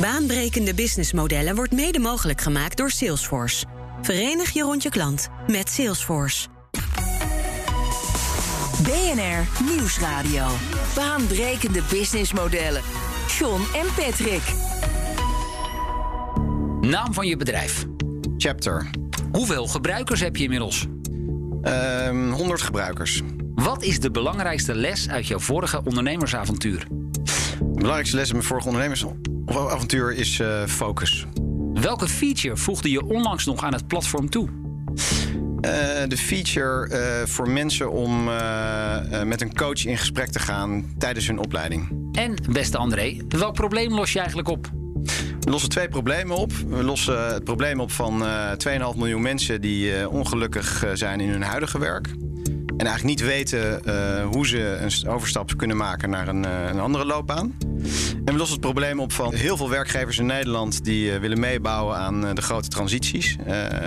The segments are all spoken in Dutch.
Baanbrekende businessmodellen wordt mede mogelijk gemaakt door Salesforce. Verenig je rond je klant met Salesforce. BNR Nieuwsradio. Baanbrekende businessmodellen. John en Patrick. Naam van je bedrijf. Chapter. Hoeveel gebruikers heb je inmiddels? Ehm 100 gebruikers. Wat is de belangrijkste les uit jouw vorige ondernemersavontuur? De belangrijkste les in mijn vorige ondernemersavontuur is eh, focus. Welke feature voegde je onlangs nog aan het platform toe? Eh, de feature eh, voor mensen om met een coach in gesprek te gaan tijdens hun opleiding. En, beste André, welk probleem los je eigenlijk op? We lossen twee problemen op. We lossen het probleem op van eh 2,5 miljoen mensen die ongelukkig zijn in hun huidige werk. En eigenlijk niet weten eh, hoe ze een st- overstap kunnen maken naar een, eh, een andere loopbaan. En we lossen het probleem op van heel veel werkgevers in Nederland die eh, willen meebouwen aan de grote transities.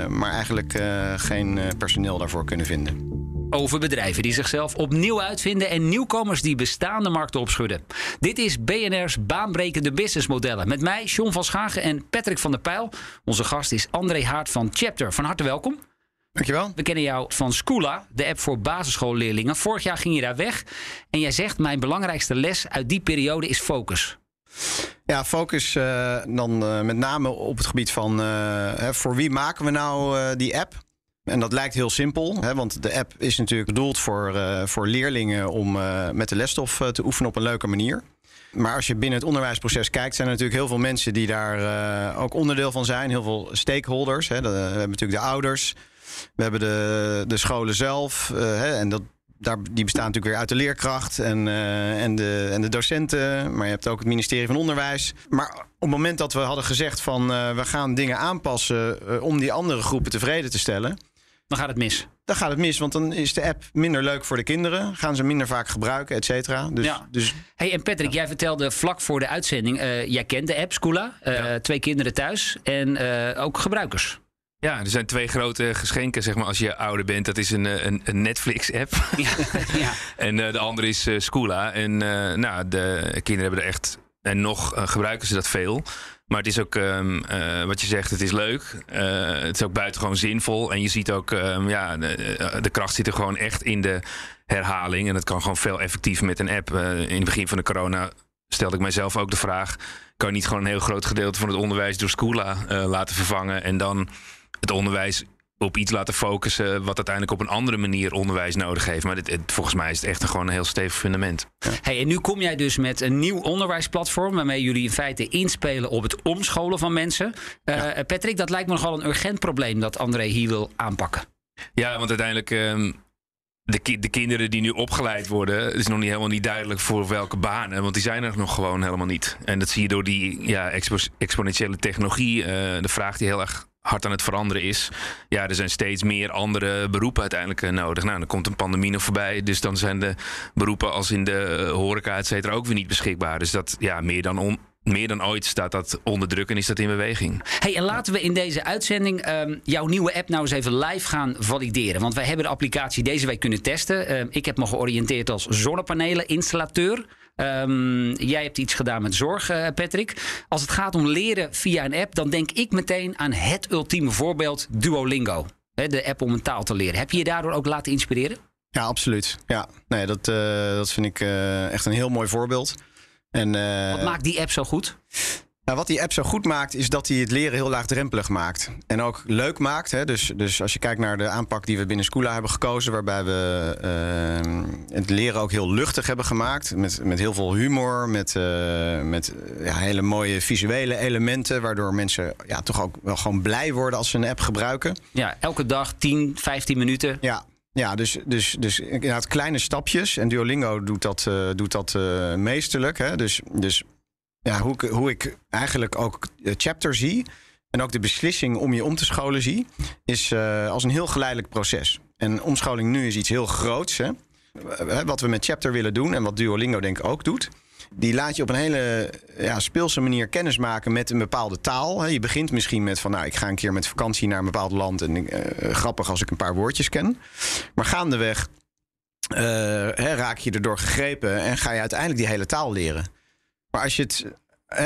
maar eigenlijk geen personeel daarvoor kunnen vinden. Over bedrijven die zichzelf opnieuw uitvinden en nieuwkomers die bestaande markten opschudden. Dit is BNR's baanbrekende businessmodellen. Met mij, John van Schagen en Patrick van der Pijl. Onze gast is André Haart van Chapter. Van harte welkom. Dankjewel. We kennen jou van Schoola, de app voor basisschoolleerlingen. Vorig jaar ging je daar weg. En jij zegt, mijn belangrijkste les uit die periode is focus. Ja, focus eh, dan eh, met name op het gebied van eh, hè, voor wie maken we nou die app? En dat lijkt heel simpel, hè, want de app is natuurlijk bedoeld voor, voor leerlingen om met de lesstof te oefenen op een leuke manier. Maar als je binnen het onderwijsproces kijkt, zijn er natuurlijk heel veel mensen die daar ook onderdeel van zijn. Heel veel stakeholders. Hè. We hebben natuurlijk de ouders, we hebben de, de scholen zelf. eh, hè, en dat, daar, die bestaan natuurlijk weer uit de leerkracht en, eh, en, de, en de docenten. Maar je hebt ook het ministerie van Onderwijs. Maar op het moment dat we hadden gezegd van eh, we gaan dingen aanpassen om die andere groepen tevreden te stellen. Dan gaat het mis. Dan gaat het mis, want dan is de app minder leuk voor de kinderen. Gaan ze minder vaak gebruiken, et cetera. Dus, Ja. dus Hey, en Patrick, jij vertelde vlak voor de uitzending... jij kent de app eh, twee kinderen thuis en ook gebruikers. Ja, er zijn twee grote geschenken, zeg maar, als je ouder bent. Dat is een, eh, een, een Netflix-app. ja. ja. en eh, de andere is eh, Schoola. En eh, nou, de kinderen hebben er echt... En nog gebruiken ze dat veel. Maar het is ook, ehm, eh, wat je zegt, het is leuk. Het is ook buitengewoon zinvol. En je ziet ook, ehm, ja, de, de kracht zit er gewoon echt in de herhaling. En dat kan gewoon veel effectiever met een app. In het begin van de corona stelde ik mijzelf ook de vraag... kan je niet gewoon een heel groot gedeelte van het onderwijs door Schoola laten vervangen... en dan het onderwijs op iets laten focussen... wat uiteindelijk op een andere manier onderwijs nodig heeft. Maar dit, het- volgens mij is het echt een, gewoon een heel stevig fundament. Hey, en nu kom jij dus met een nieuw onderwijsplatform... waarmee jullie in feite inspelen op het omscholen van mensen. Eh, Patrick, dat lijkt me nogal een urgent probleem... dat André hier wil aanpakken. Ja, want uiteindelijk... ehm, de, ki- de kinderen die nu opgeleid worden, het is nog niet helemaal niet duidelijk voor welke banen. Want die zijn er nog gewoon helemaal niet. En dat zie je door die ja, expo- exponentiële technologie. eh, de vraag die heel erg hard aan het veranderen is. Ja, er zijn steeds meer andere beroepen uiteindelijk eh, nodig. Nou, dan komt een pandemie nog voorbij. Dus dan zijn de beroepen als in de eh, horeca, et cetera, ook weer niet beschikbaar. Dus dat, ja, meer dan, meer dan ooit staat dat onder druk en is dat in beweging. Hey, en laten we in deze uitzending ehm, jouw nieuwe app nou eens even live gaan valideren. Want wij hebben de applicatie deze week kunnen testen. Ehm, ik heb me georiënteerd als zonnepanelen-installateur. Ehm, jij hebt iets gedaan met zorg, eh, Patrick. Als het gaat om leren via een app, dan denk ik meteen aan het ultieme voorbeeld, Duolingo. De app om een taal te leren. Heb je je daardoor ook laten inspireren? ja, absoluut. Ja, nee, dat, eh, dat vind ik eh, echt een heel mooi voorbeeld. En, Wat maakt die app zo goed? Nou, wat die app zo goed maakt, is dat hij het leren heel laagdrempelig maakt. En ook leuk maakt. Hè? Dus, dus als je kijkt naar de aanpak die we binnen Schoola hebben gekozen, waarbij we eh, het leren ook heel luchtig hebben gemaakt. Met, met heel veel humor, met, eh, met eh, ja, hele mooie visuele elementen, waardoor mensen ja, toch ook wel gewoon blij worden als ze een app gebruiken. Ja, elke dag 10, 15 minuten. Ja. Ja, dus, dus, dus inderdaad kleine stapjes. En Duolingo doet dat, eh, doet dat meesterlijk. Hè? Dus, dus ja, hoe, ik, hoe ik eigenlijk ook eh, chapter zie... en ook de beslissing om je om te scholen zie... is eh, als een heel geleidelijk proces. En omscholing nu is iets heel groots. Hè? Eh, Wat we met chapter willen doen... en wat Duolingo denk ik ook doet... Die laat je op een hele ja, speelse manier kennis maken met een bepaalde taal. Je begint misschien met van, nou, ik ga een keer met vakantie naar een bepaald land. En grappig als ik een paar woordjes ken. Maar gaandeweg eh, hè, raak je erdoor gegrepen en ga je uiteindelijk die hele taal leren. Maar als je het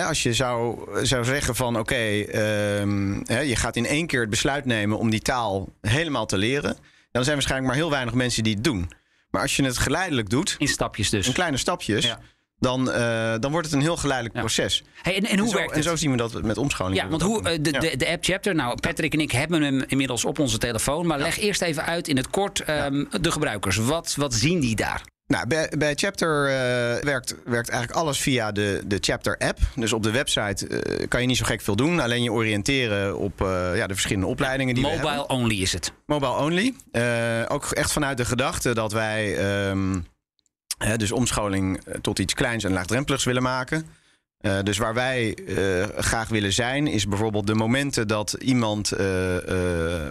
als je zou, zou zeggen van oké, ehm, je gaat in één keer het besluit nemen om die taal helemaal te leren, dan zijn waarschijnlijk maar heel weinig mensen die het doen. Maar als je het geleidelijk doet, In stapjes dus. in kleine stapjes, Ja. dan, eh, dan wordt het een heel geleidelijk Ja. proces. Hey, en, en hoe zo, werkt en zo zien we dat met omscholing. Ja, want hoe, eh, de, Ja. de, de app Chapter, nou Patrick en ik hebben hem inmiddels op onze telefoon. Maar leg eerst even uit in het kort ehm, de gebruikers. Wat, wat zien die daar? Nou, bij, bij Chapter eh, werkt, werkt eigenlijk alles via de, de Chapter-app. Dus op de website eh, kan je niet zo gek veel doen. Alleen je oriënteren op eh, ja, de verschillende opleidingen die we hebben. Mobile only is het. Mobile only. Ook echt vanuit de gedachte dat wij ehm, hè, dus omscholing tot iets kleins en laagdrempeligs willen maken. Eh, dus waar wij eh, graag willen zijn, is bijvoorbeeld de momenten dat iemand eh,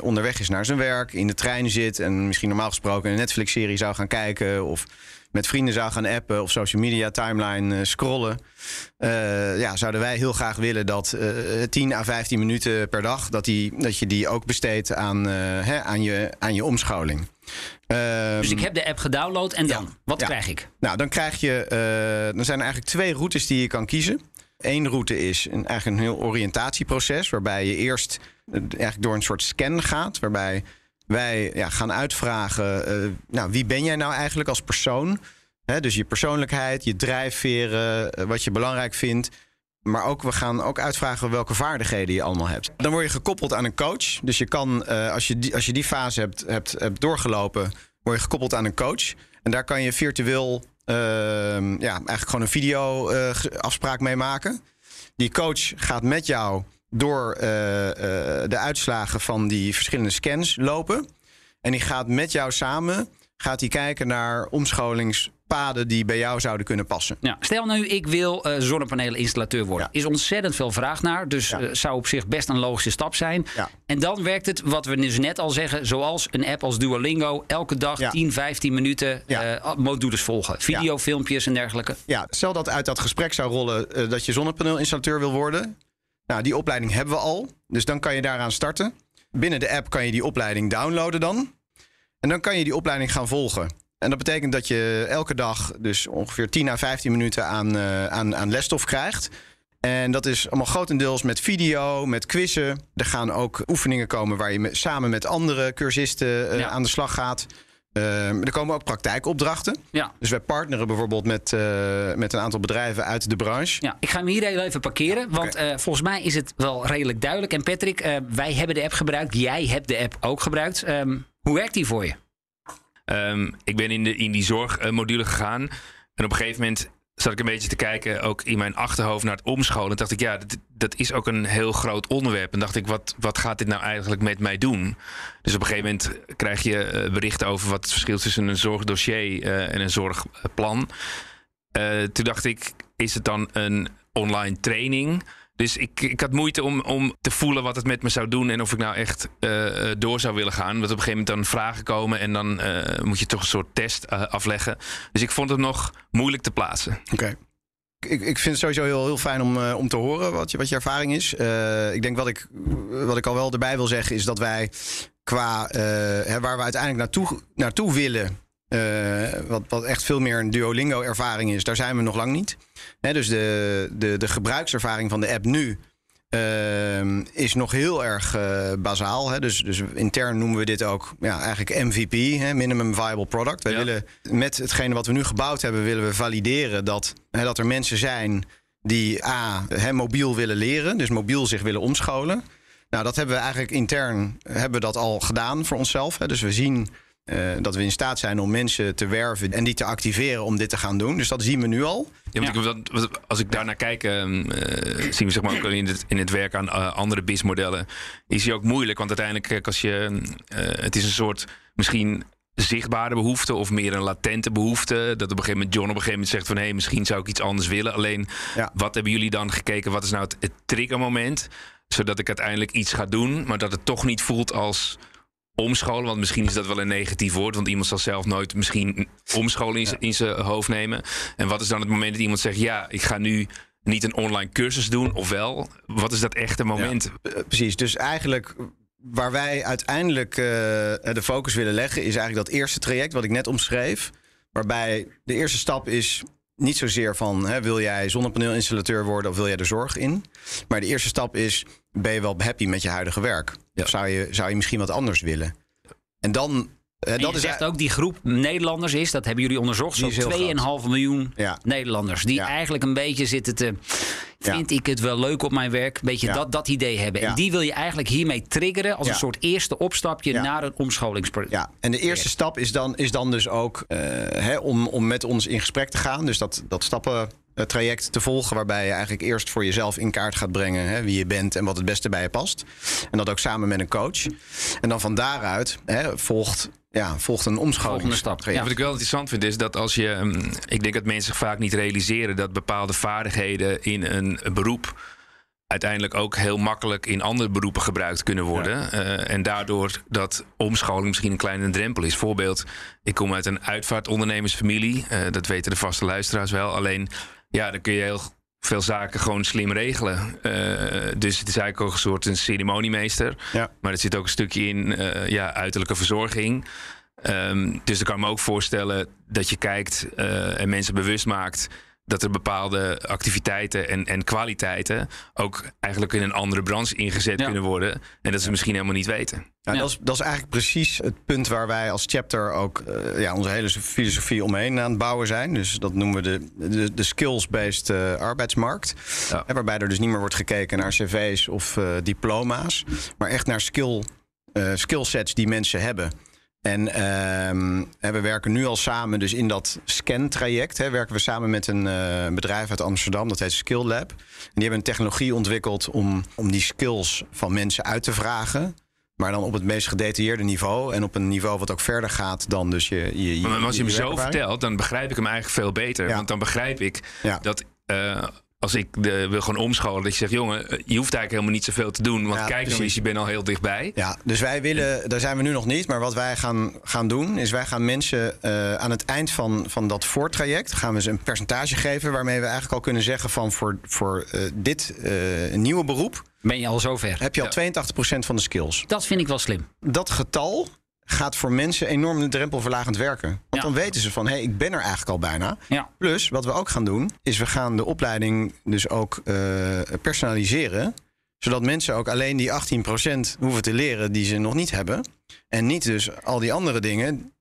onderweg is naar zijn werk, in de trein zit en misschien normaal gesproken een Netflix-serie zou gaan kijken of met vrienden zou gaan appen of social media timeline eh, scrollen. Eh, ja, zouden wij heel graag willen dat eh 10 à 15 minuten per dag, dat, die, dat je die ook besteedt aan, hè, aan, je, aan je omscholing. Ehm, Dus ik heb de app gedownload en dan? Ja. Wat Ja. krijg ik? nou, dan krijg je. er zijn eigenlijk twee routes die je kan kiezen. Eén route is een, eigenlijk een heel oriëntatieproces, waarbij je eerst eigenlijk door een soort scan gaat, waarbij wij ja, gaan uitvragen: eh, nou, wie ben jij nou eigenlijk als persoon? Dus je persoonlijkheid, je drijfveren, eh, wat je belangrijk vindt. Maar ook, we gaan ook uitvragen welke vaardigheden je allemaal hebt. Dan word je gekoppeld aan een coach. Dus je kan, eh, als, je die, als je die fase hebt, hebt, doorgelopen, word je gekoppeld aan een coach. En daar kan je virtueel ja, eigenlijk gewoon een video ge- afspraak mee maken. Die coach gaat met jou door eh, eh, de uitslagen van die verschillende scans lopen. En die gaat met jou samen gaat hij kijken naar omscholingspaden die bij jou zouden kunnen passen. Ja, stel nu, ik wil eh zonnepanelen installateur worden. Ja. Is ontzettend veel vraag naar. Dus Ja. zou op zich best een logische stap zijn. En dan werkt het, wat we dus net al zeggen, zoals een app als Duolingo. Elke dag Ja. 10, 15 minuten eh, modules volgen. Videofilmpjes en dergelijke. Ja, stel dat uit dat gesprek zou rollen dat je zonnepaneelinstallateur wil worden. Nou, die opleiding hebben we al. Dus dan kan je daaraan starten. Binnen de app kan je die opleiding downloaden dan. En dan kan je die opleiding gaan volgen. En dat betekent dat je elke dag dus ongeveer 10 à 15 minuten aan, eh, aan, aan lesstof krijgt. En dat is allemaal grotendeels met video, met quizzen. Er gaan ook oefeningen komen waar je samen met andere cursisten eh, Ja. aan de slag gaat. Ehm, er komen ook praktijkopdrachten. Ja. Dus wij partneren bijvoorbeeld met, eh, met een aantal bedrijven uit de branche. Ja, ik ga hem hier heel even parkeren. Want eh, volgens mij is het wel redelijk duidelijk. En Patrick, eh, wij hebben de app gebruikt. Jij hebt de app ook gebruikt. Ehm, hoe werkt die voor je? Ehm, ik ben in, de, in die zorgmodule gegaan. En op een gegeven moment zat ik een beetje te kijken, ook in mijn achterhoofd naar het omscholen. En dacht ik, ja, dat, dat is ook een heel groot onderwerp. En dacht ik, wat, wat gaat dit nou eigenlijk met mij doen? Dus op een gegeven moment krijg je eh, berichten over wat het verschil is tussen een zorgdossier eh, en een zorgplan. Eh, toen dacht ik, is het dan een online training? Dus ik, ik had moeite om, om te voelen wat het met me zou doen en of ik nou echt eh, eh, door zou willen gaan. Want op een gegeven moment dan vragen komen en dan eh, moet je toch een soort test afleggen. Dus ik vond het nog moeilijk te plaatsen. Oké. Ik, ik vind het sowieso heel, heel fijn om, om te horen wat je, wat je ervaring is. Ik denk wat ik, wat ik al wel erbij wil zeggen is dat wij qua hè, waar we uiteindelijk naartoe, naartoe willen. Eh, wat, wat echt veel meer een Duolingo-ervaring is, daar zijn we nog lang niet. Dus de, de, de gebruikservaring van de app nu ehm, is nog heel erg eh, bazaal. Hè? Dus, dus intern noemen we dit ook ja, eigenlijk MVP, hè? Minimum Viable Product. Ja. willen met hetgene wat we nu gebouwd hebben, willen we valideren dat, hè, dat er mensen zijn die A, hè, mobiel willen leren, dus mobiel zich willen omscholen. Nou, dat hebben we eigenlijk intern hebben we dat al gedaan voor onszelf. Hè? Dus we zien eh, dat we in staat zijn om mensen te werven en die te activeren om dit te gaan doen. Dus dat zien we nu al. Ja, want ik, wat- wat- als ik daarnaar kijk, ehm, eh, zien we zeg maar ook in het, in het werk aan eh, andere BIS-modellen, is die ook moeilijk. Want uiteindelijk, kijk, als je, eh, het is een soort misschien zichtbare behoefte of meer een latente behoefte. Dat op een gegeven moment John op een gegeven moment zegt van hé, hey, misschien zou ik iets anders willen. Alleen, Ja. wat hebben jullie dan gekeken? Wat is nou het, het triggermoment? Zodat ik uiteindelijk iets ga doen, maar dat het toch niet voelt als omscholen. Want misschien is dat wel een negatief woord. Want iemand zal zelf nooit misschien omscholen in, zijn hoofd nemen. En wat is dan het moment dat iemand zegt: Ja, ik ga nu niet een online cursus doen? Of wel? Wat is dat echte moment? Eh, precies. Dus eigenlijk waar wij uiteindelijk eh, de focus willen leggen, is eigenlijk dat eerste traject wat ik net omschreef. Waarbij de eerste stap is niet zozeer van hè, wil jij zonnepaneelinstallateur worden of wil jij de zorg in. Maar de eerste stap is: ben je wel happy met je huidige werk? Ja. Of zou je, zou je misschien wat anders willen? En dan. Eh, En dat je is zegt ook die groep Nederlanders is, dat hebben jullie onderzocht, zo'n is heel 2,5 miljoen Ja. Nederlanders. Die Ja. eigenlijk een beetje zitten te. Vind ik het wel leuk op mijn werk? Een beetje dat, dat idee hebben. En die wil je eigenlijk hiermee triggeren als een soort eerste opstapje naar een omscholingsproject. Ja, en de eerste stap is dan, is dan dus ook eh, hè, om, om met ons in gesprek te gaan. Dus dat, dat stappentraject te volgen, waarbij je eigenlijk eerst voor jezelf in kaart gaat brengen hè, wie je bent en wat het beste bij je past. En dat ook samen met een coach. En dan van daaruit hè, volgt, ja, volgt een omscholing. Volgende stap, ja. Wat ik wel interessant vind is dat als je. mm, Ik denk dat mensen zich vaak niet realiseren dat bepaalde vaardigheden in een beroep uiteindelijk ook heel makkelijk in andere beroepen gebruikt kunnen worden. Eh, en daardoor dat omscholing misschien een kleine drempel is. Voorbeeld, ik kom uit een uitvaartondernemersfamilie. Eh, dat weten de vaste luisteraars wel. Alleen, ja, dan kun je heel veel zaken gewoon slim regelen. Eh, dus het is eigenlijk ook een soort een ceremoniemeester. Ja. Maar er zit ook een stukje in eh, ja, uiterlijke verzorging. Ehm, dus ik kan me ook voorstellen dat je kijkt eh, en mensen bewust maakt dat er bepaalde activiteiten en, en kwaliteiten ook eigenlijk in een andere branche ingezet Ja. kunnen worden. En dat ze misschien helemaal niet weten. Ja, Ja. Dat, is, dat is eigenlijk precies het punt waar wij als chapter ook eh, ja, onze hele filosofie omheen aan het bouwen zijn. Dus dat noemen we de, de, de skills-based eh, arbeidsmarkt. Ja. Waarbij er dus niet meer wordt gekeken naar cv's of eh, diploma's, maar echt naar skill, eh, skillsets die mensen hebben. En ehm, we werken nu al samen, dus in dat scan-traject, hè, werken we samen met een eh, bedrijf uit Amsterdam, dat heet Skill Lab. En die hebben een technologie ontwikkeld om, om die skills van mensen uit te vragen. Maar dan op het meest gedetailleerde niveau. En op een niveau wat ook verder gaat dan dus je. je, je Maar als je hem zo vertelt, dan begrijp ik hem eigenlijk veel beter. Ja. Want dan begrijp ik Ja. dat eh, als ik de, wil gewoon omscholen, dat je zegt, jongen, eh, je hoeft eigenlijk helemaal niet zoveel te doen. Want Ja, kijk nou precies. eens, je bent al heel dichtbij. Ja, dus wij willen, daar zijn we nu nog niet. Maar wat wij gaan, gaan doen, is wij gaan mensen eh, aan het eind van, van dat voortraject gaan we ze een percentage geven. Waarmee we eigenlijk al kunnen zeggen van voor, voor eh, dit eh, nieuwe beroep Ben je al zover? heb je al 82% van de skills. Dat vind ik wel slim. Dat getal gaat voor mensen enorm drempelverlagend werken. Dan weten ze van, hé, hey, ik ben er eigenlijk al bijna. Plus, wat we ook gaan doen, is we gaan de opleiding dus ook eh, personaliseren. Zodat mensen ook alleen die 18% hoeven te leren die ze nog niet hebben. En niet dus al die andere dingen.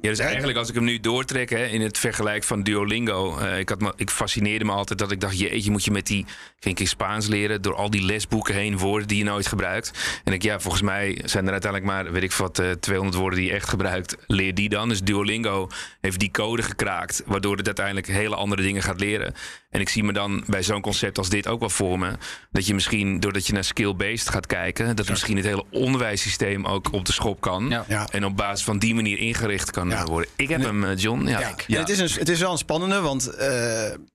Ja, dus eigenlijk als ik hem nu doortrek hè, in het vergelijk van Duolingo. eh, ik, had ik fascineerde me altijd dat ik dacht, jeetje, moet je met die... In Spaans leren door al die lesboeken heen woorden die je nooit gebruikt. En ik, ja, volgens mij zijn er uiteindelijk maar, weet ik wat, eh 200 woorden die je echt gebruikt. Leer die dan. Dus Duolingo heeft die code gekraakt, waardoor het uiteindelijk hele andere dingen gaat leren. En ik zie me dan bij zo'n concept als dit ook wel voor me. Dat je misschien, doordat je naar skill-based gaat kijken, dat misschien het hele onderwijssysteem ook op de schop kan. Ja. Ja. En op basis van die manier ingericht kan Ja. worden. Ik heb hem, eh, John. Ja. Kijk, en het, is een, het is wel een spannende, want eh,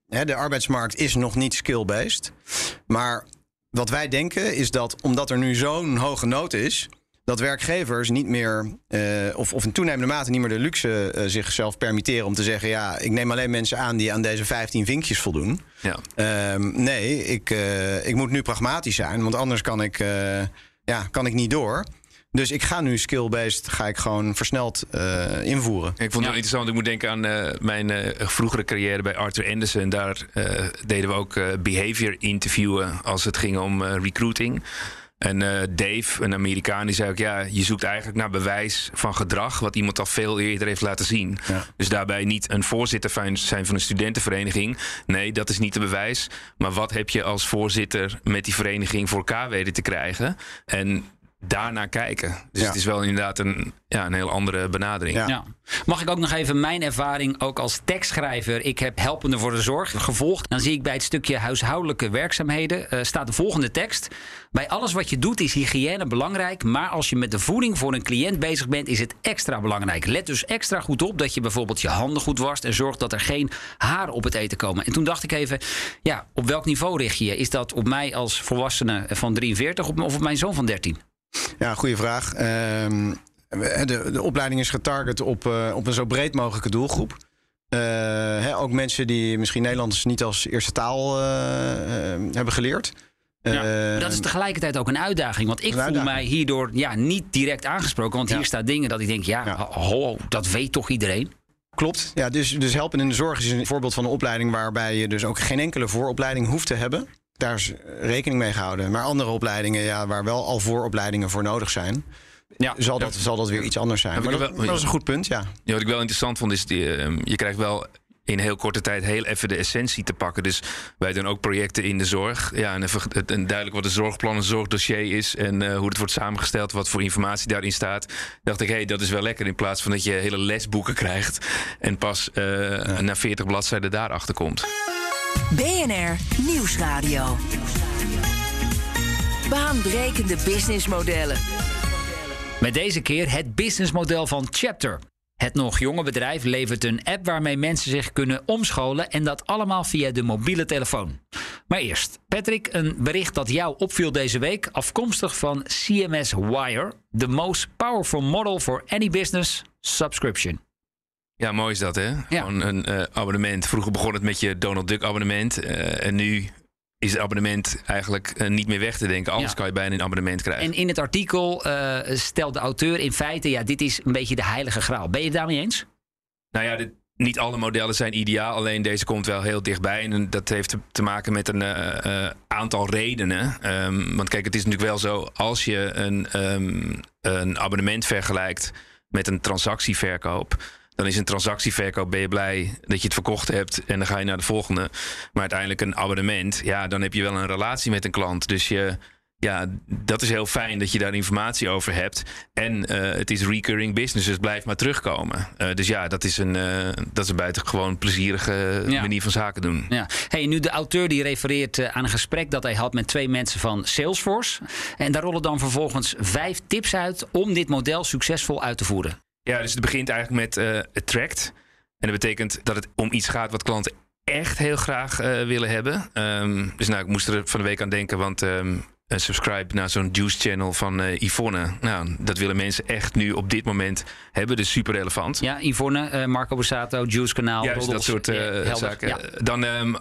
hè, de arbeidsmarkt is nog niet skill-based. Maar wat wij denken is dat omdat er nu zo'n hoge nood is, dat werkgevers niet meer, eh, of, of in toenemende mate niet meer de luxe eh, zichzelf permitteren om te zeggen: ja, ik neem alleen mensen aan die aan deze 15 vinkjes voldoen. Ja. Ehm, nee, ik, eh, ik moet nu pragmatisch zijn, want anders kan ik, eh, ja, kan ik niet door. Dus ik ga nu skill-based, ga ik gewoon versneld eh, invoeren. Ik vond het wel interessant. Ik moet denken aan eh, mijn eh, vroegere carrière bij Arthur Anderson. Daar deden we ook eh, behavior interviewen als het ging om eh, recruiting. En eh, Dave, een Amerikaan, die zei ook... ja, je zoekt eigenlijk naar bewijs van gedrag... wat iemand al veel eerder heeft laten zien. Ja. Dus daarbij niet een voorzitter zijn van een studentenvereniging. Nee, dat is niet de bewijs. Maar wat heb je als voorzitter met die vereniging voor elkaar weten te krijgen? En daarna kijken. Dus Ja. het is wel inderdaad een, ja, een heel andere benadering. Ja. Ja. Mag ik ook nog even mijn ervaring ook als tekstschrijver? Ik heb Helpende voor de Zorg gevolgd. Dan zie ik bij het stukje huishoudelijke werkzaamheden eh, staat de volgende tekst. Bij alles wat je doet is hygiëne belangrijk. Maar als je met de voeding voor een cliënt bezig bent, is het extra belangrijk. Let dus extra goed op dat je bijvoorbeeld je handen goed wast. En zorgt dat er geen haren op het eten komen. En toen dacht ik even, ja, op welk niveau richt je je? Is dat op mij als volwassene van 43 of op mijn zoon van 13? Ja, goede vraag. Ehm, de, de opleiding is getarget op, eh, op een zo breed mogelijke doelgroep. Eh, ook mensen die misschien Nederlands niet als eerste taal eh, hebben geleerd. Ja, Eh, dat is tegelijkertijd ook een uitdaging. Want ik voel mij hierdoor ja, niet direct aangesproken. Want Ja. hier staan dingen dat ik denk, ja, Ja. ho, ho, dat weet toch iedereen? Klopt. Ja, dus, dus helpen in de zorg is een voorbeeld van een opleiding waarbij je dus ook geen enkele vooropleiding hoeft te hebben. Daar is rekening mee gehouden. Maar andere opleidingen, ja, waar wel al vooropleidingen voor nodig zijn, Ja. zal dat, zal dat weer iets anders zijn. Heb Maar ik dat, wel- dat is een goed punt, ja. Ja, wat ik wel interessant vond is, die, ehm, je krijgt wel in heel korte tijd heel even de essentie te pakken. Dus wij doen ook projecten in de zorg. Ja, en, even, en duidelijk wat een zorgplan, een zorgdossier is en eh, hoe het wordt samengesteld, wat voor informatie daarin staat. Dacht ik, hé, hey, dat is wel lekker in plaats van dat je hele lesboeken krijgt en pas eh, na 40 bladzijden daarachter komt. BNR Nieuwsradio. Baanbrekende businessmodellen. Met deze keer het businessmodel van Chapter. Het nog jonge bedrijf levert een app waarmee mensen zich kunnen omscholen en dat allemaal via de mobiele telefoon. Maar eerst, Patrick, een bericht dat jou opviel deze week, afkomstig van CMS Wire, the most powerful model for any business subscription. Ja, mooi is dat, hè? Gewoon een eh, abonnement. Vroeger begon het met je Donald Duck abonnement. eh, en nu is het abonnement eigenlijk eh, niet meer weg te denken. Ja. kan je bijna een abonnement krijgen. En in het artikel eh, stelt de auteur in feite, ja, dit is een beetje de heilige graal. Ben je het daarmee eens? Nou ja, dit, niet alle modellen zijn ideaal. Alleen deze komt wel heel dichtbij. En dat heeft te, te maken met een eh, aantal redenen. Ehm, want kijk, het is natuurlijk wel zo... als je een, ehm, een abonnement vergelijkt met een transactieverkoop... dan is een transactieverkoop, ben je blij dat je het verkocht hebt... en dan ga je naar de volgende. Maar uiteindelijk een abonnement, ja, dan heb je wel een relatie met een klant. Dus je... Ja, dat is heel fijn dat je daar informatie over hebt. En eh, het is recurring business, dus blijf maar terugkomen. Eh, dus ja, dat is een, eh, dat is een buitengewoon plezierige Ja. manier van zaken doen. Ja. Hey, nu de auteur die refereert aan een gesprek dat hij had met twee mensen van Salesforce. En daar rollen dan vervolgens vijf tips uit om dit model succesvol uit te voeren. Ja, dus het begint eigenlijk met eh attract. En dat betekent dat het om iets gaat wat klanten echt heel graag eh, willen hebben. Ehm, dus nou, ik moest er van de week aan denken, want ehm een subscribe naar zo'n juice channel van eh Yvonne. Nou, dat willen mensen echt nu op dit moment hebben. Dus super relevant. Ja, Yvonne, Marco Borsato, Juice Kanaal, Juist dat soort Ja, helder. zaken. Ja. Dan ehm,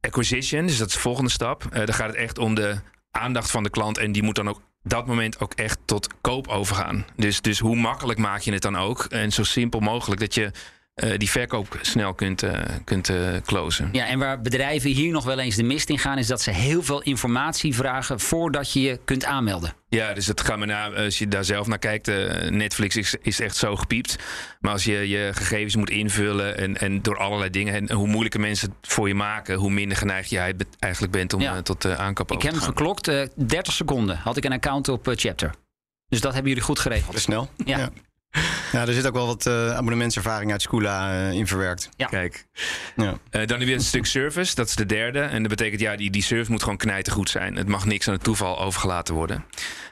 acquisition, dus dat is de volgende stap. Dan gaat het echt om de aandacht van de klant. En die moet dan ook dat moment ook echt tot koop overgaan. Dus, dus hoe makkelijk maak je het dan ook? En zo simpel mogelijk dat je eh, die verkoop snel kunt, eh, kunt eh, closen. Ja, en waar bedrijven hier nog wel eens de mist in gaan, is dat ze heel veel informatie vragen voordat je je kunt aanmelden. Ja, dus het gaat me na, als je daar zelf naar kijkt, eh, Netflix is, is echt zo gepiept. Maar als je je gegevens moet invullen en, en door allerlei dingen, en hoe moeilijker mensen het voor je maken, hoe minder geneigd jij eigenlijk bent om Ja. tot de aankoop Ik heb hem gaan. geklokt, eh 30 seconden had ik een account op Chapter. Dus dat hebben jullie goed geregeld. snel. Ja. Ja. Ja, er zit ook wel wat eh, abonnementservaring uit Scula eh, in verwerkt. Ja. Kijk. Ja. Eh, dan weer een stuk service, dat is de derde. En dat betekent, ja, die, die service moet gewoon knijtergoed zijn. Het mag niks aan het toeval overgelaten worden.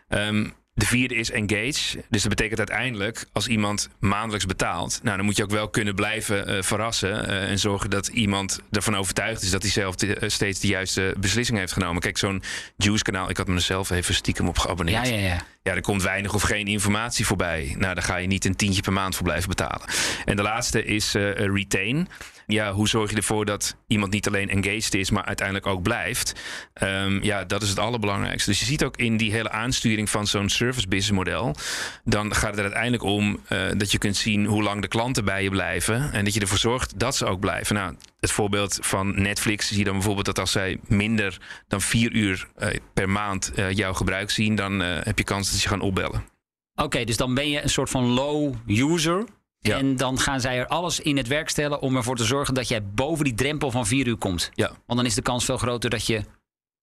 Ehm, de vierde is engage. Dus dat betekent uiteindelijk, als iemand maandelijks betaalt... Nou, dan moet je ook wel kunnen blijven eh, verrassen... eh, en zorgen dat iemand ervan overtuigd is... dat hij zelf de- steeds de juiste beslissing heeft genomen. Kijk, zo'n Juice-kanaal, ik had me er zelf even stiekem op geabonneerd. Ja, ja, ja. Ja, er komt weinig of geen informatie voorbij. Nou, daar ga je niet een tientje per maand voor blijven betalen. En de laatste is eh, retain. Ja, hoe zorg je ervoor dat iemand niet alleen engaged is, maar uiteindelijk ook blijft? Ehm, ja, dat is het allerbelangrijkste. Dus je ziet ook in die hele aansturing van zo'n service business model, dan gaat het er uiteindelijk om eh, dat je kunt zien hoe lang de klanten bij je blijven en dat je ervoor zorgt dat ze ook blijven. Nou, het voorbeeld van Netflix zie je dan bijvoorbeeld dat als zij minder dan vier uur eh, per maand eh, jouw gebruik zien, dan eh, heb je kans dat ze gaan opbellen. Oké, dus dan ben je een soort van low user. Ja. En dan gaan zij er alles in het werk stellen om ervoor te zorgen dat jij boven die drempel van 4 uur komt. Ja. Want dan is de kans veel groter dat je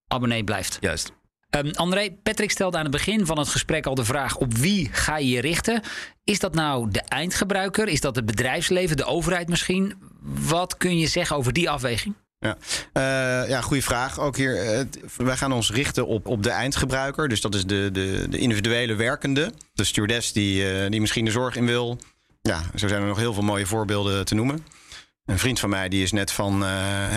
abonnee blijft. Juist. Ehm, André, Patrick stelde aan het begin van het gesprek al de vraag: op wie ga je je richten? Is dat nou de eindgebruiker? Is dat het bedrijfsleven, de overheid misschien? Wat kun je zeggen over die afweging? Ja, Eh, ja goede vraag. Ook hier, eh, wij gaan ons richten op, op de eindgebruiker. Dus dat is de, de, de individuele werkende. De stewardess die, eh, die misschien de zorg in wil. Ja, zo zijn er nog heel veel mooie voorbeelden te noemen. Een vriend van mij die is net van,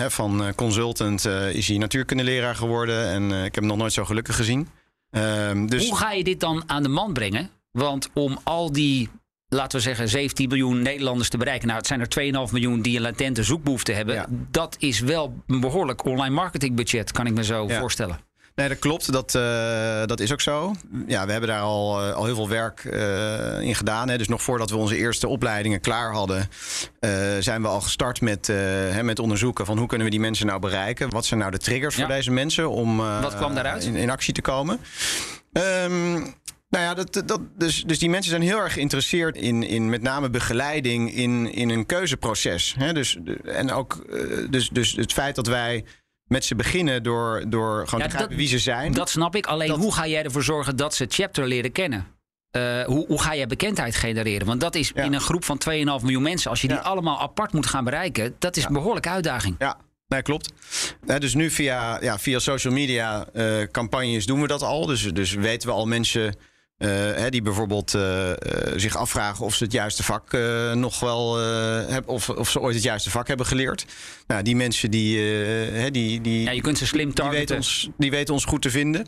van consultant is hij natuurkundeleraar geworden. En ik heb hem nog nooit zo gelukkig gezien. Ehm, dus Hoe ga je dit dan aan de man brengen? Want om al die, laten we zeggen, 17 miljoen Nederlanders te bereiken. Nou, het zijn er 2,5 miljoen die een latente zoekbehoefte hebben. Ja. Dat is wel een behoorlijk online marketingbudget, kan ik me zo Ja. voorstellen. Nee, dat klopt. Dat, uh, dat is ook zo. Ja, we hebben daar al, uh, al heel veel werk uh, in gedaan. Hè. Dus nog voordat we onze eerste opleidingen klaar hadden, zijn we al gestart met, hè, met onderzoeken van hoe kunnen we die mensen nou bereiken. Wat zijn nou de triggers ja. voor deze mensen om Wat kwam daaruit? In, in actie te komen? Um, nou ja, dat, dat, dus, dus die mensen zijn heel erg geïnteresseerd in, in met name begeleiding in, in een keuzeproces. Hè? Dus, en ook dus, dus het feit dat wij met ze beginnen door, door gewoon te begrijpen wie ze zijn. Dat snap ik. Alleen hoe ga jij ervoor zorgen dat ze Chapter leren kennen? Uh, hoe, hoe, ga jij bekendheid genereren? Want dat is in een groep van 2,5 miljoen mensen. Als je die allemaal apart moet gaan bereiken, dat is een behoorlijke uitdaging. Ja, Nee, klopt. dus nu via, ja, via social media uh, campagnes doen we dat al. Dus, dus weten we al mensen uh, die bijvoorbeeld uh, zich afvragen of ze het juiste vak nog wel hebben, of, of ze ooit het juiste vak hebben geleerd. Nou, die mensen die, die, die. Ja, je kunt ze slim targeten. Die weten ons, die weten ons goed te vinden.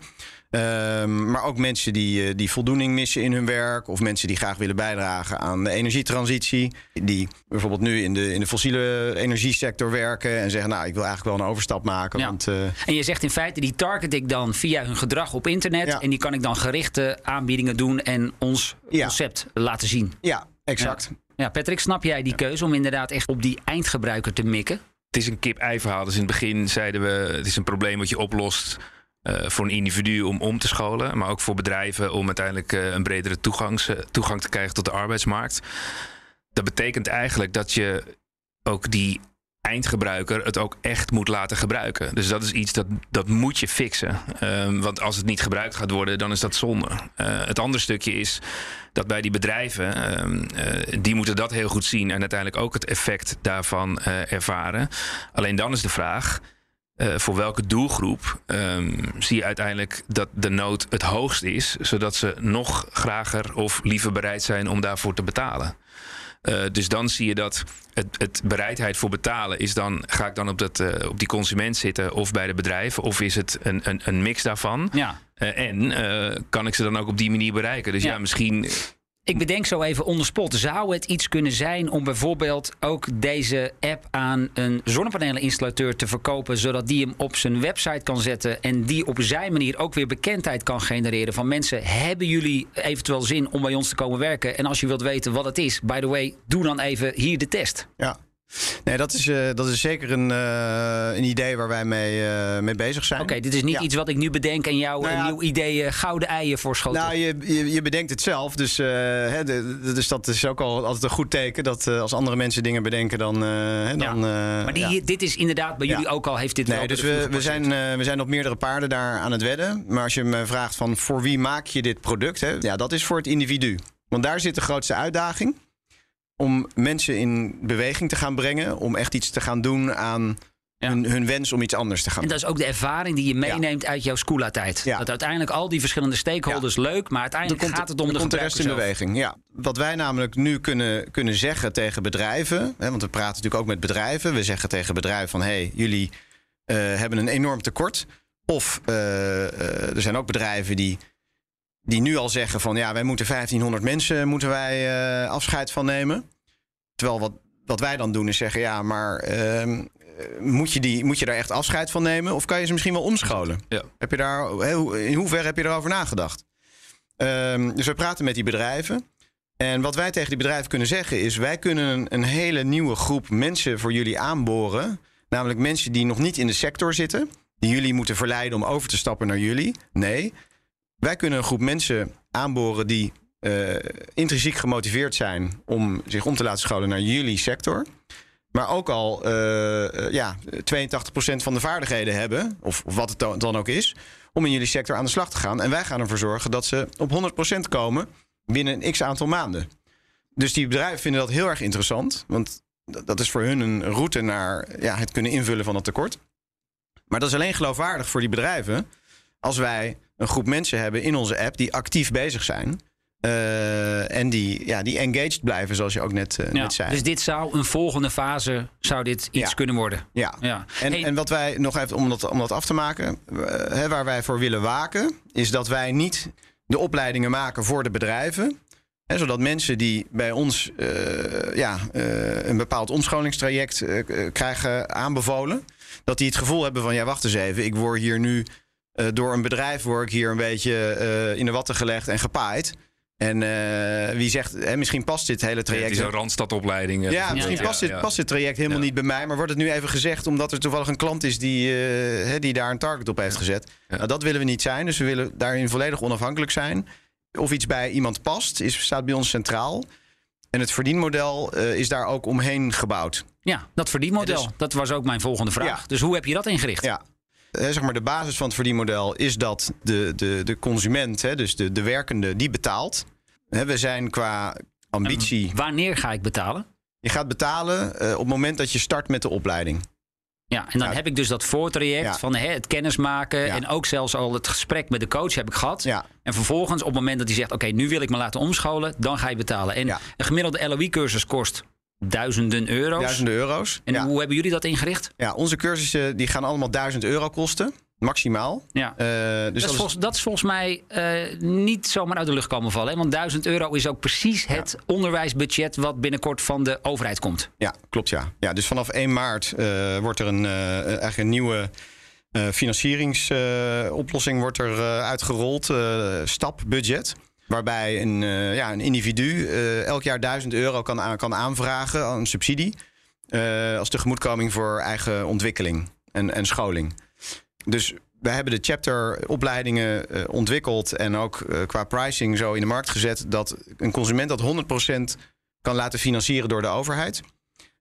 Um, maar ook mensen die, uh, die voldoening missen in hun werk. Of mensen die graag willen bijdragen aan de energietransitie. Die bijvoorbeeld nu in de, in de fossiele energiesector werken. En zeggen, nou, ik wil eigenlijk wel een overstap maken. Ja. Want, uh... En je zegt in feite, die target ik dan via hun gedrag op internet. Ja. En die kan ik dan gerichte aanbiedingen doen en ons ja. concept laten zien. Ja, exact. Ja. Patrick, snap jij die keuze om inderdaad echt op die eindgebruiker te mikken? Het is een kip-ei verhaal. Dus in het begin zeiden we, het is een probleem wat je oplost uh, voor een individu om om te scholen, maar ook voor bedrijven om uiteindelijk uh, een bredere toegangs, toegang te krijgen tot de arbeidsmarkt. Dat betekent eigenlijk dat je ook die eindgebruiker het ook echt moet laten gebruiken. Dus dat is iets dat, dat moet je fixen. Uh, want als het niet gebruikt gaat worden, dan is dat zonde. Het andere stukje is dat bij die bedrijven, uh, die moeten dat heel goed zien en uiteindelijk ook het effect daarvan ervaren. Alleen dan is de vraag uh, voor welke doelgroep um, zie je uiteindelijk dat de nood het hoogst is, zodat ze nog grager of liever bereid zijn om daarvoor te betalen. Uh, dus dan zie je dat het, het, bereidheid voor betalen is dan, ga ik dan op, dat, uh, op die consument zitten of bij de bedrijven, of is het een, een, een mix daarvan? Ja. en kan ik ze dan ook op die manier bereiken? Dus ja, ja misschien ik bedenk zo even onder spot. Zou het iets kunnen zijn om bijvoorbeeld ook deze app aan een zonnepaneleninstallateur te verkopen, zodat die hem op zijn website kan zetten en die op zijn manier ook weer bekendheid kan genereren van mensen, hebben jullie eventueel zin om bij ons te komen werken? En als je wilt weten wat het is, by the way, doe dan even hier de test. Ja. Nee, dat is, uh, dat is zeker een, uh, een idee waar wij mee, uh, mee bezig zijn. Oké, dit is niet ja. iets wat ik nu bedenk en jou nou ja, nieuw idee gouden eieren voorschoten. Nou, je, je, je, bedenkt het zelf. Dus, hè, de, dus dat is ook al altijd een goed teken. Dat als andere mensen dingen bedenken, dan. Hè, dan ja. maar die, dit is inderdaad bij jullie ook al, heeft dit nee, wel. Dus we, we, zijn, we zijn op meerdere paarden daar aan het wedden. Maar als je me vraagt van voor wie maak je dit product? Hè? Ja, dat is voor het individu. Want daar zit de grootste uitdaging om mensen in beweging te gaan brengen. Om echt iets te gaan doen aan ja. hun, hun, wens om iets anders te gaan doen. En dat is ook de ervaring die je meeneemt ja. uit jouw schoolatijd. Ja. Dat uiteindelijk al die verschillende stakeholders leuk, maar uiteindelijk gaat het om de, de rest in beweging. Ja. Wat wij namelijk nu kunnen, kunnen zeggen tegen bedrijven, hè, want we praten natuurlijk ook met bedrijven. We zeggen tegen bedrijven van hé, hey, jullie uh, hebben een enorm tekort. Of uh, uh, er zijn ook bedrijven die die nu al zeggen van ja, wij moeten 1500 mensen moeten wij uh, afscheid van nemen. Terwijl wat, wat wij dan doen is zeggen ja, maar uh, moet, je die, moet je daar echt afscheid van nemen? Of kan je ze misschien wel omscholen? Ja. Heb je daar, in hoeverre heb je erover nagedacht? Um, dus we praten met die bedrijven. En wat wij tegen die bedrijven kunnen zeggen is: wij kunnen een, een hele nieuwe groep mensen voor jullie aanboren. Namelijk mensen die nog niet in de sector zitten. Die jullie moeten verleiden om over te stappen naar jullie. Nee, wij kunnen een groep mensen aanboren die uh, intrinsiek gemotiveerd zijn om zich om te laten scholen naar jullie sector. Maar ook al uh, ja, 82% van de vaardigheden hebben, of, of wat het dan ook is, om in jullie sector aan de slag te gaan. En wij gaan ervoor zorgen dat ze op 100% komen binnen een x aantal maanden. Dus die bedrijven vinden dat heel erg interessant. Want dat is voor hun een route naar ja, het kunnen invullen van het tekort. Maar dat is alleen geloofwaardig voor die bedrijven als wij een groep mensen hebben in onze app die actief bezig zijn. Uh, en die, ja, die engaged blijven, zoals je ook net, uh, ja, net zei. Dus dit zou een volgende fase, zou dit iets ja. kunnen worden? Ja. ja. En, hey. en wat wij nog even, om dat, om dat af te maken, uh, hè, waar wij voor willen waken, is dat wij niet de opleidingen maken voor de bedrijven. Hè, zodat mensen die bij ons ja, een bepaald omscholingstraject krijgen aanbevolen, dat die het gevoel hebben van, ja, wacht eens even, ik word hier nu Eh, door een bedrijf word ik hier een beetje eh, in de watten gelegd en gepaaid. En eh, wie zegt, hè, misschien past dit hele Ja, traject. het is een randstadopleiding. Ja, misschien ja, past, dit, ja. past dit traject helemaal Ja. niet bij mij. Maar wordt het nu even gezegd omdat er toevallig een klant is die, eh, hè, die daar een target op heeft gezet. Ja. Nou, dat willen we niet zijn. Dus we willen daarin volledig onafhankelijk zijn. Of iets bij iemand past, is, staat bij ons centraal. En het verdienmodel eh, is daar ook omheen gebouwd. Ja, dat verdienmodel. Ja, dus- Dat was ook mijn volgende vraag. Ja. Dus hoe heb je dat ingericht? Ja. Zeg maar de basis van het verdienmodel is dat de, de, de consument, hè, dus de, de werkende, die betaalt. Hè, we zijn qua ambitie. Wanneer ga ik betalen? Je gaat betalen eh, op het moment dat je start met de opleiding. Ja, en dan Ja. heb ik dus dat voortraject Ja. van hè, het kennismaken. Ja. En ook zelfs al het gesprek met de coach heb ik gehad. Ja. En vervolgens, op het moment dat hij zegt: Oké, nu wil ik me laten omscholen, dan ga je betalen. En een gemiddelde LOE-cursus kost duizenden euro's. Duizenden euro's. En ja. hoe hebben jullie dat ingericht? ja, onze cursussen die gaan allemaal 1000 euro kosten. Maximaal. Ja. Eh, dus dat, is volgens, dat is volgens mij eh, niet zomaar uit de lucht komen vallen. Hè? Want 1000 euro is ook precies het onderwijsbudget wat binnenkort van de overheid komt. Ja, klopt ja. ja dus vanaf 1 maart eh, wordt er een, eigenlijk een nieuwe financieringsoplossing wordt er uitgerold. stapbudget. Waarbij een, eh, ja, een individu eh, elk jaar 1000 euro kan, kan aanvragen aan een subsidie. eh, als tegemoetkoming voor eigen ontwikkeling en, en scholing. Dus wij hebben de chapter-opleidingen eh, ontwikkeld en ook qua pricing zo in de markt gezet dat een consument dat 100% kan laten financieren door de overheid.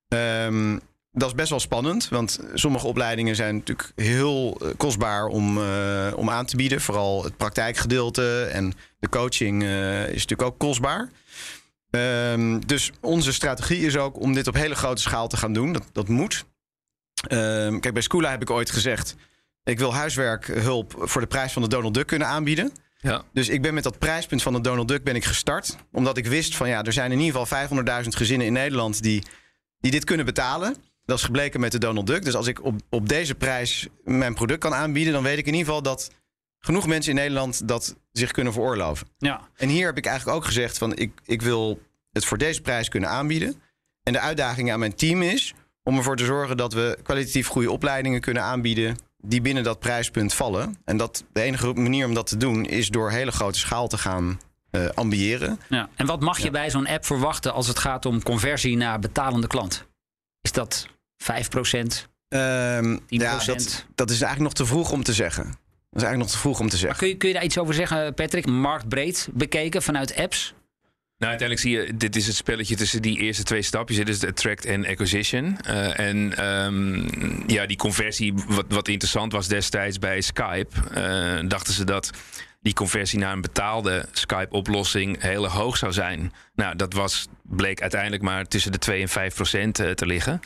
Ehm, dat is best wel spannend, want sommige opleidingen zijn natuurlijk heel eh, kostbaar om, eh, om aan te bieden. Vooral het praktijkgedeelte en de coaching eh, is natuurlijk ook kostbaar. Ehm, dus onze strategie is ook om dit op hele grote schaal te gaan doen. Dat, dat moet. Ehm, kijk, bij Schoola heb ik ooit gezegd... ik wil huiswerkhulp voor de prijs van de Donald Duck kunnen aanbieden. Ja. Dus ik ben met dat prijspunt van de Donald Duck ben ik gestart. Omdat ik wist van ja, er zijn in ieder geval 500.000 gezinnen in Nederland die, die dit kunnen betalen. Dat is gebleken met de Donald Duck. Dus als ik op, op deze prijs mijn product kan aanbieden, dan weet ik in ieder geval dat genoeg mensen in Nederland dat zich kunnen veroorloven. Ja. En hier heb ik eigenlijk ook gezegd van ik, ik wil het voor deze prijs kunnen aanbieden. En de uitdaging aan mijn team is om ervoor te zorgen dat we kwalitatief goede opleidingen kunnen aanbieden die binnen dat prijspunt vallen. En dat de enige manier om dat te doen is door hele grote schaal te gaan eh, ambiëren. Ja. En wat mag je bij zo'n app verwachten als het gaat om conversie naar betalende klant? Is dat 5%? Ehm, 10%? ja, dat, dat is eigenlijk nog te vroeg om te zeggen. Dat is eigenlijk nog te vroeg om te Maar zeggen. kun, je, kun je daar iets over zeggen, Patrick? Marktbreed bekeken vanuit apps? Nou, uiteindelijk zie je, dit is het spelletje tussen die eerste twee stapjes. Dit is de attract en acquisition. Eh, en ehm, ja, die conversie, wat, wat interessant was destijds bij Skype, eh, dachten ze dat die conversie naar een betaalde Skype-oplossing heel hoog zou zijn. Nou, dat was, bleek uiteindelijk maar tussen de 2 en 5 procent eh, te liggen.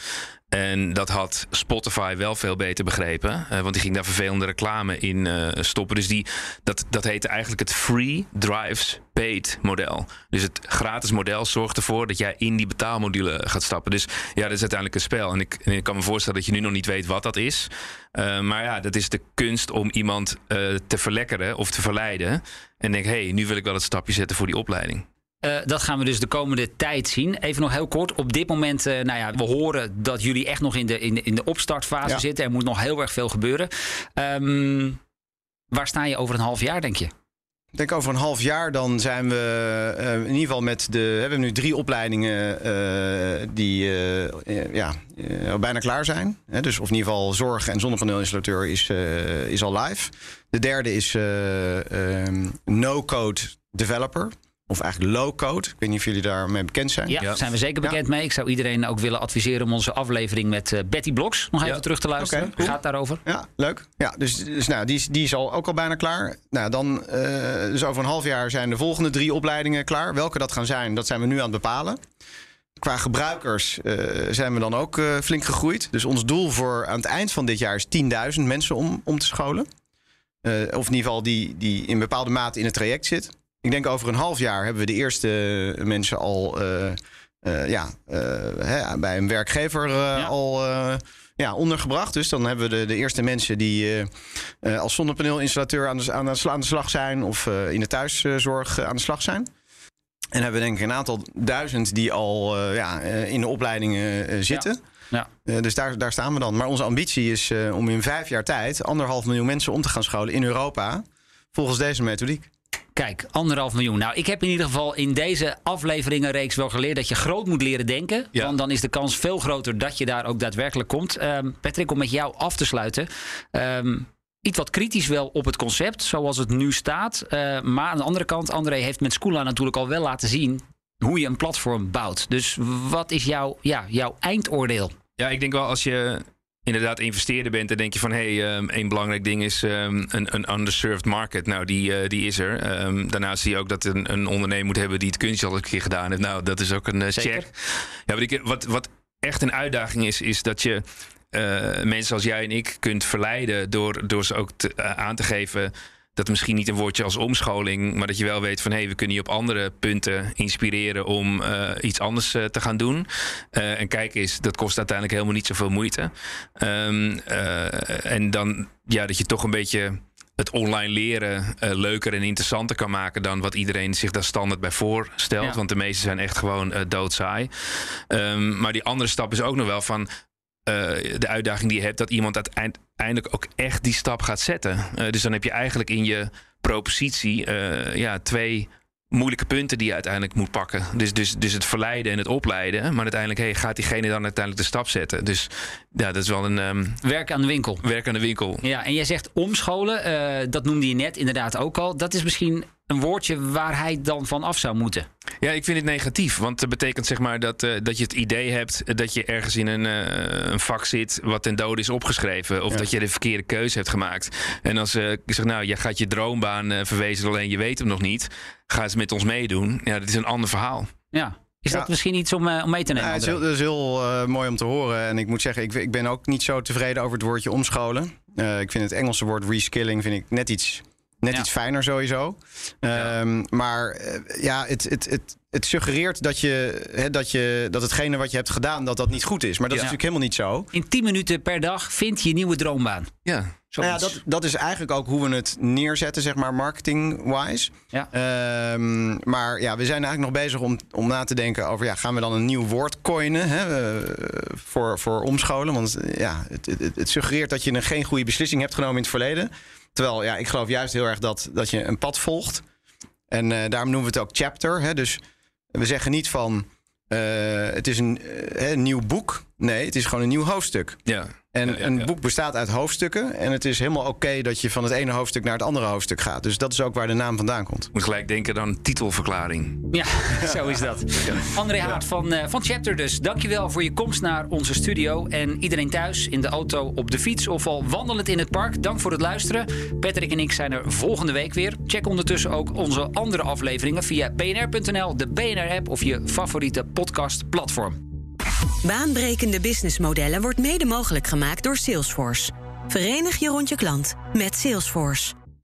En dat had Spotify wel veel beter begrepen. eh, want die ging daar vervelende reclame in eh, stoppen. Dus die, dat, dat heette eigenlijk het Free Drives Paid model. Dus het gratis model zorgt ervoor dat jij in die betaalmodule gaat stappen. Dus ja, dat is uiteindelijk een spel. En ik, ik kan me voorstellen dat je nu nog niet weet wat dat is. Maar ja, dat is de kunst om iemand te verlekkeren of te verleiden. En denk, hé, hey, nu wil ik wel het stapje zetten voor die opleiding. Eh, dat gaan we dus de komende tijd zien. Even nog heel kort. Op dit moment, eh, nou ja, we horen dat jullie echt nog in de, in de, in de opstartfase Ja. zitten. Er moet nog heel erg veel gebeuren. Ehm, waar sta je over een half jaar, denk je? Ik denk over een half jaar dan zijn we eh, in ieder geval met de... We hebben nu drie opleidingen die eh, ja, bijna klaar zijn. Hè, dus of in ieder geval zorg en zonnepaneelinstallateur is, is al live. De derde is eh, ehm, no-code developer. Of eigenlijk low-code. Ik weet niet of jullie daarmee bekend zijn. Ja, Ja. zijn we zeker bekend mee. Ik zou iedereen ook willen adviseren om onze aflevering met eh, Betty Bloks nog even terug te luisteren. Oké, cool. Gaat daarover. Ja, leuk. Ja, dus, dus nou, die, is, die is al, ook al bijna klaar. Nou, dan, eh, dus over een half jaar zijn de volgende drie opleidingen klaar. Welke dat gaan zijn, dat zijn we nu aan het bepalen. Qua gebruikers eh, zijn we dan ook eh, flink gegroeid. Dus ons doel voor aan het eind van dit jaar is 10.000 mensen om, om te scholen. Eh, of in ieder geval die, die in bepaalde mate in het traject zit. Ik denk over een half jaar hebben we de eerste mensen al eh, eh, ja, eh, hè, bij een werkgever eh, al eh, ja, ondergebracht. Dus dan hebben we de, de eerste mensen die eh, eh, als zonnepaneelinstallateur aan de, aan, de, aan de slag zijn of eh, in de thuiszorg eh, aan de slag zijn. En hebben we denk ik een aantal duizend die al eh, ja, eh, in de opleidingen eh, zitten. Ja. Eh, dus daar, daar staan we dan. Maar onze ambitie is eh, om in vijf jaar tijd anderhalf miljoen mensen om te gaan scholen in Europa. Volgens deze methodiek. Kijk, anderhalf miljoen. Nou, ik heb in ieder geval in deze afleveringenreeks wel geleerd dat je groot moet leren denken. Ja. Want dan is de kans veel groter dat je daar ook daadwerkelijk komt. Ehm, Patrick, om met jou af te sluiten. Ehm, iets wat kritisch wel op het concept, zoals het nu staat. Eh, maar aan de andere kant, André heeft met Schoola natuurlijk al wel laten zien hoe je een platform bouwt. Dus wat is jouw, ja, jouw eindoordeel? Ja, ik denk wel als je inderdaad investeerder bent, dan denk je van hé, hey, um, één belangrijk ding is um, een, een underserved market. Nou, die, uh, die is er. Um, daarnaast zie je ook dat een, een ondernemer moet hebben die het kunstje al een keer gedaan heeft. Nou, dat is ook een uh, check. Ja, wat, ik, wat, wat echt een uitdaging is, is dat je uh, mensen als jij en ik kunt verleiden door, door ze ook te, aan te geven dat misschien niet een woordje als omscholing, maar dat je wel weet van hé, hey, we kunnen je op andere punten inspireren om uh, iets anders uh, te gaan doen. Uh, en kijk eens, dat kost uiteindelijk helemaal niet zoveel moeite. Um, en dan ja, dat je toch een beetje het online leren leuker en interessanter kan maken dan wat iedereen zich daar standaard bij voorstelt. Ja. Want de meeste zijn echt gewoon doodsaai. Um, maar die andere stap is ook nog wel van uh, de uitdaging die je hebt, dat iemand uiteindelijk ook echt die stap gaat zetten. Uh, dus dan heb je eigenlijk in je propositie uh, ja, twee moeilijke punten die je uiteindelijk moet pakken. Dus, dus, dus het verleiden en het opleiden. Maar uiteindelijk hey, gaat diegene dan uiteindelijk de stap zetten. Dus ja, dat is wel een... Um, werk aan de winkel. Werk aan de winkel. Ja, en jij zegt omscholen. Uh, dat noemde je net inderdaad ook al. Dat is misschien een woordje waar hij dan van af zou moeten. Ja, ik vind het negatief. Want dat betekent zeg maar dat, uh, dat je het idee hebt dat je ergens in een, uh, een vak zit wat ten dode is opgeschreven. Of ja. dat je de verkeerde keuze hebt gemaakt. En als uh, ik zeg, nou, je gaat je droombaan verwezen, alleen je weet hem nog niet. Ga eens met ons meedoen. Ja, dat is een ander verhaal. Ja. Is ja. dat misschien iets om, om mee te nemen? Ja, het is heel, dat is heel uh, mooi om te horen. En ik moet zeggen, ik, ik, ben ook niet zo tevreden over het woordje omscholen. Uh, ik vind het Engelse woord reskilling vind ik net iets, net ja. iets fijner sowieso. Ja. Um, maar uh, ja, het, het, het, het suggereert dat, je, hè, dat, je, dat hetgene wat je hebt gedaan, dat dat niet goed is. Maar dat is natuurlijk helemaal niet zo. In 10 minuten per dag vind je een nieuwe droombaan. Ja. Nou ja, dat, dat is eigenlijk ook hoe we het neerzetten, zeg maar, marketing-wise. Ja. Um, maar ja, we zijn eigenlijk nog bezig om, om na te denken over... Ja, gaan we dan een nieuw woord coinen hè, uh, voor, voor omscholen? Want ja, het, het, het suggereert dat je een geen goede beslissing hebt genomen in het verleden. Terwijl, ja, ik geloof juist heel erg dat, dat je een pad volgt. En uh, daarom noemen we het ook chapter. Hè, dus we zeggen niet van... Uh, het is een uh, nieuw boek. Nee, het is gewoon een nieuw hoofdstuk. Ja. En ja, ja, een boek bestaat uit hoofdstukken. En het is helemaal oké okay dat je van het ene hoofdstuk naar het andere hoofdstuk gaat. Dus dat is ook waar de naam vandaan komt. Moet gelijk denken aan titelverklaring. Ja, zo is dat. André Haart van, uh, van Chapter dus. Dankjewel voor je komst naar onze studio. En iedereen thuis, in de auto, op de fiets of al wandelend in het park. Dank voor het luisteren. Patrick en ik zijn er volgende week weer. Check ondertussen ook onze andere afleveringen via bnr.nl, de BNR-app of je favoriete podcastplatform. Baanbrekende businessmodellen wordt mede mogelijk gemaakt door Salesforce. Verenig je rond je klant met Salesforce.